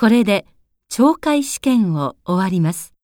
これで懲戒試験を終わります。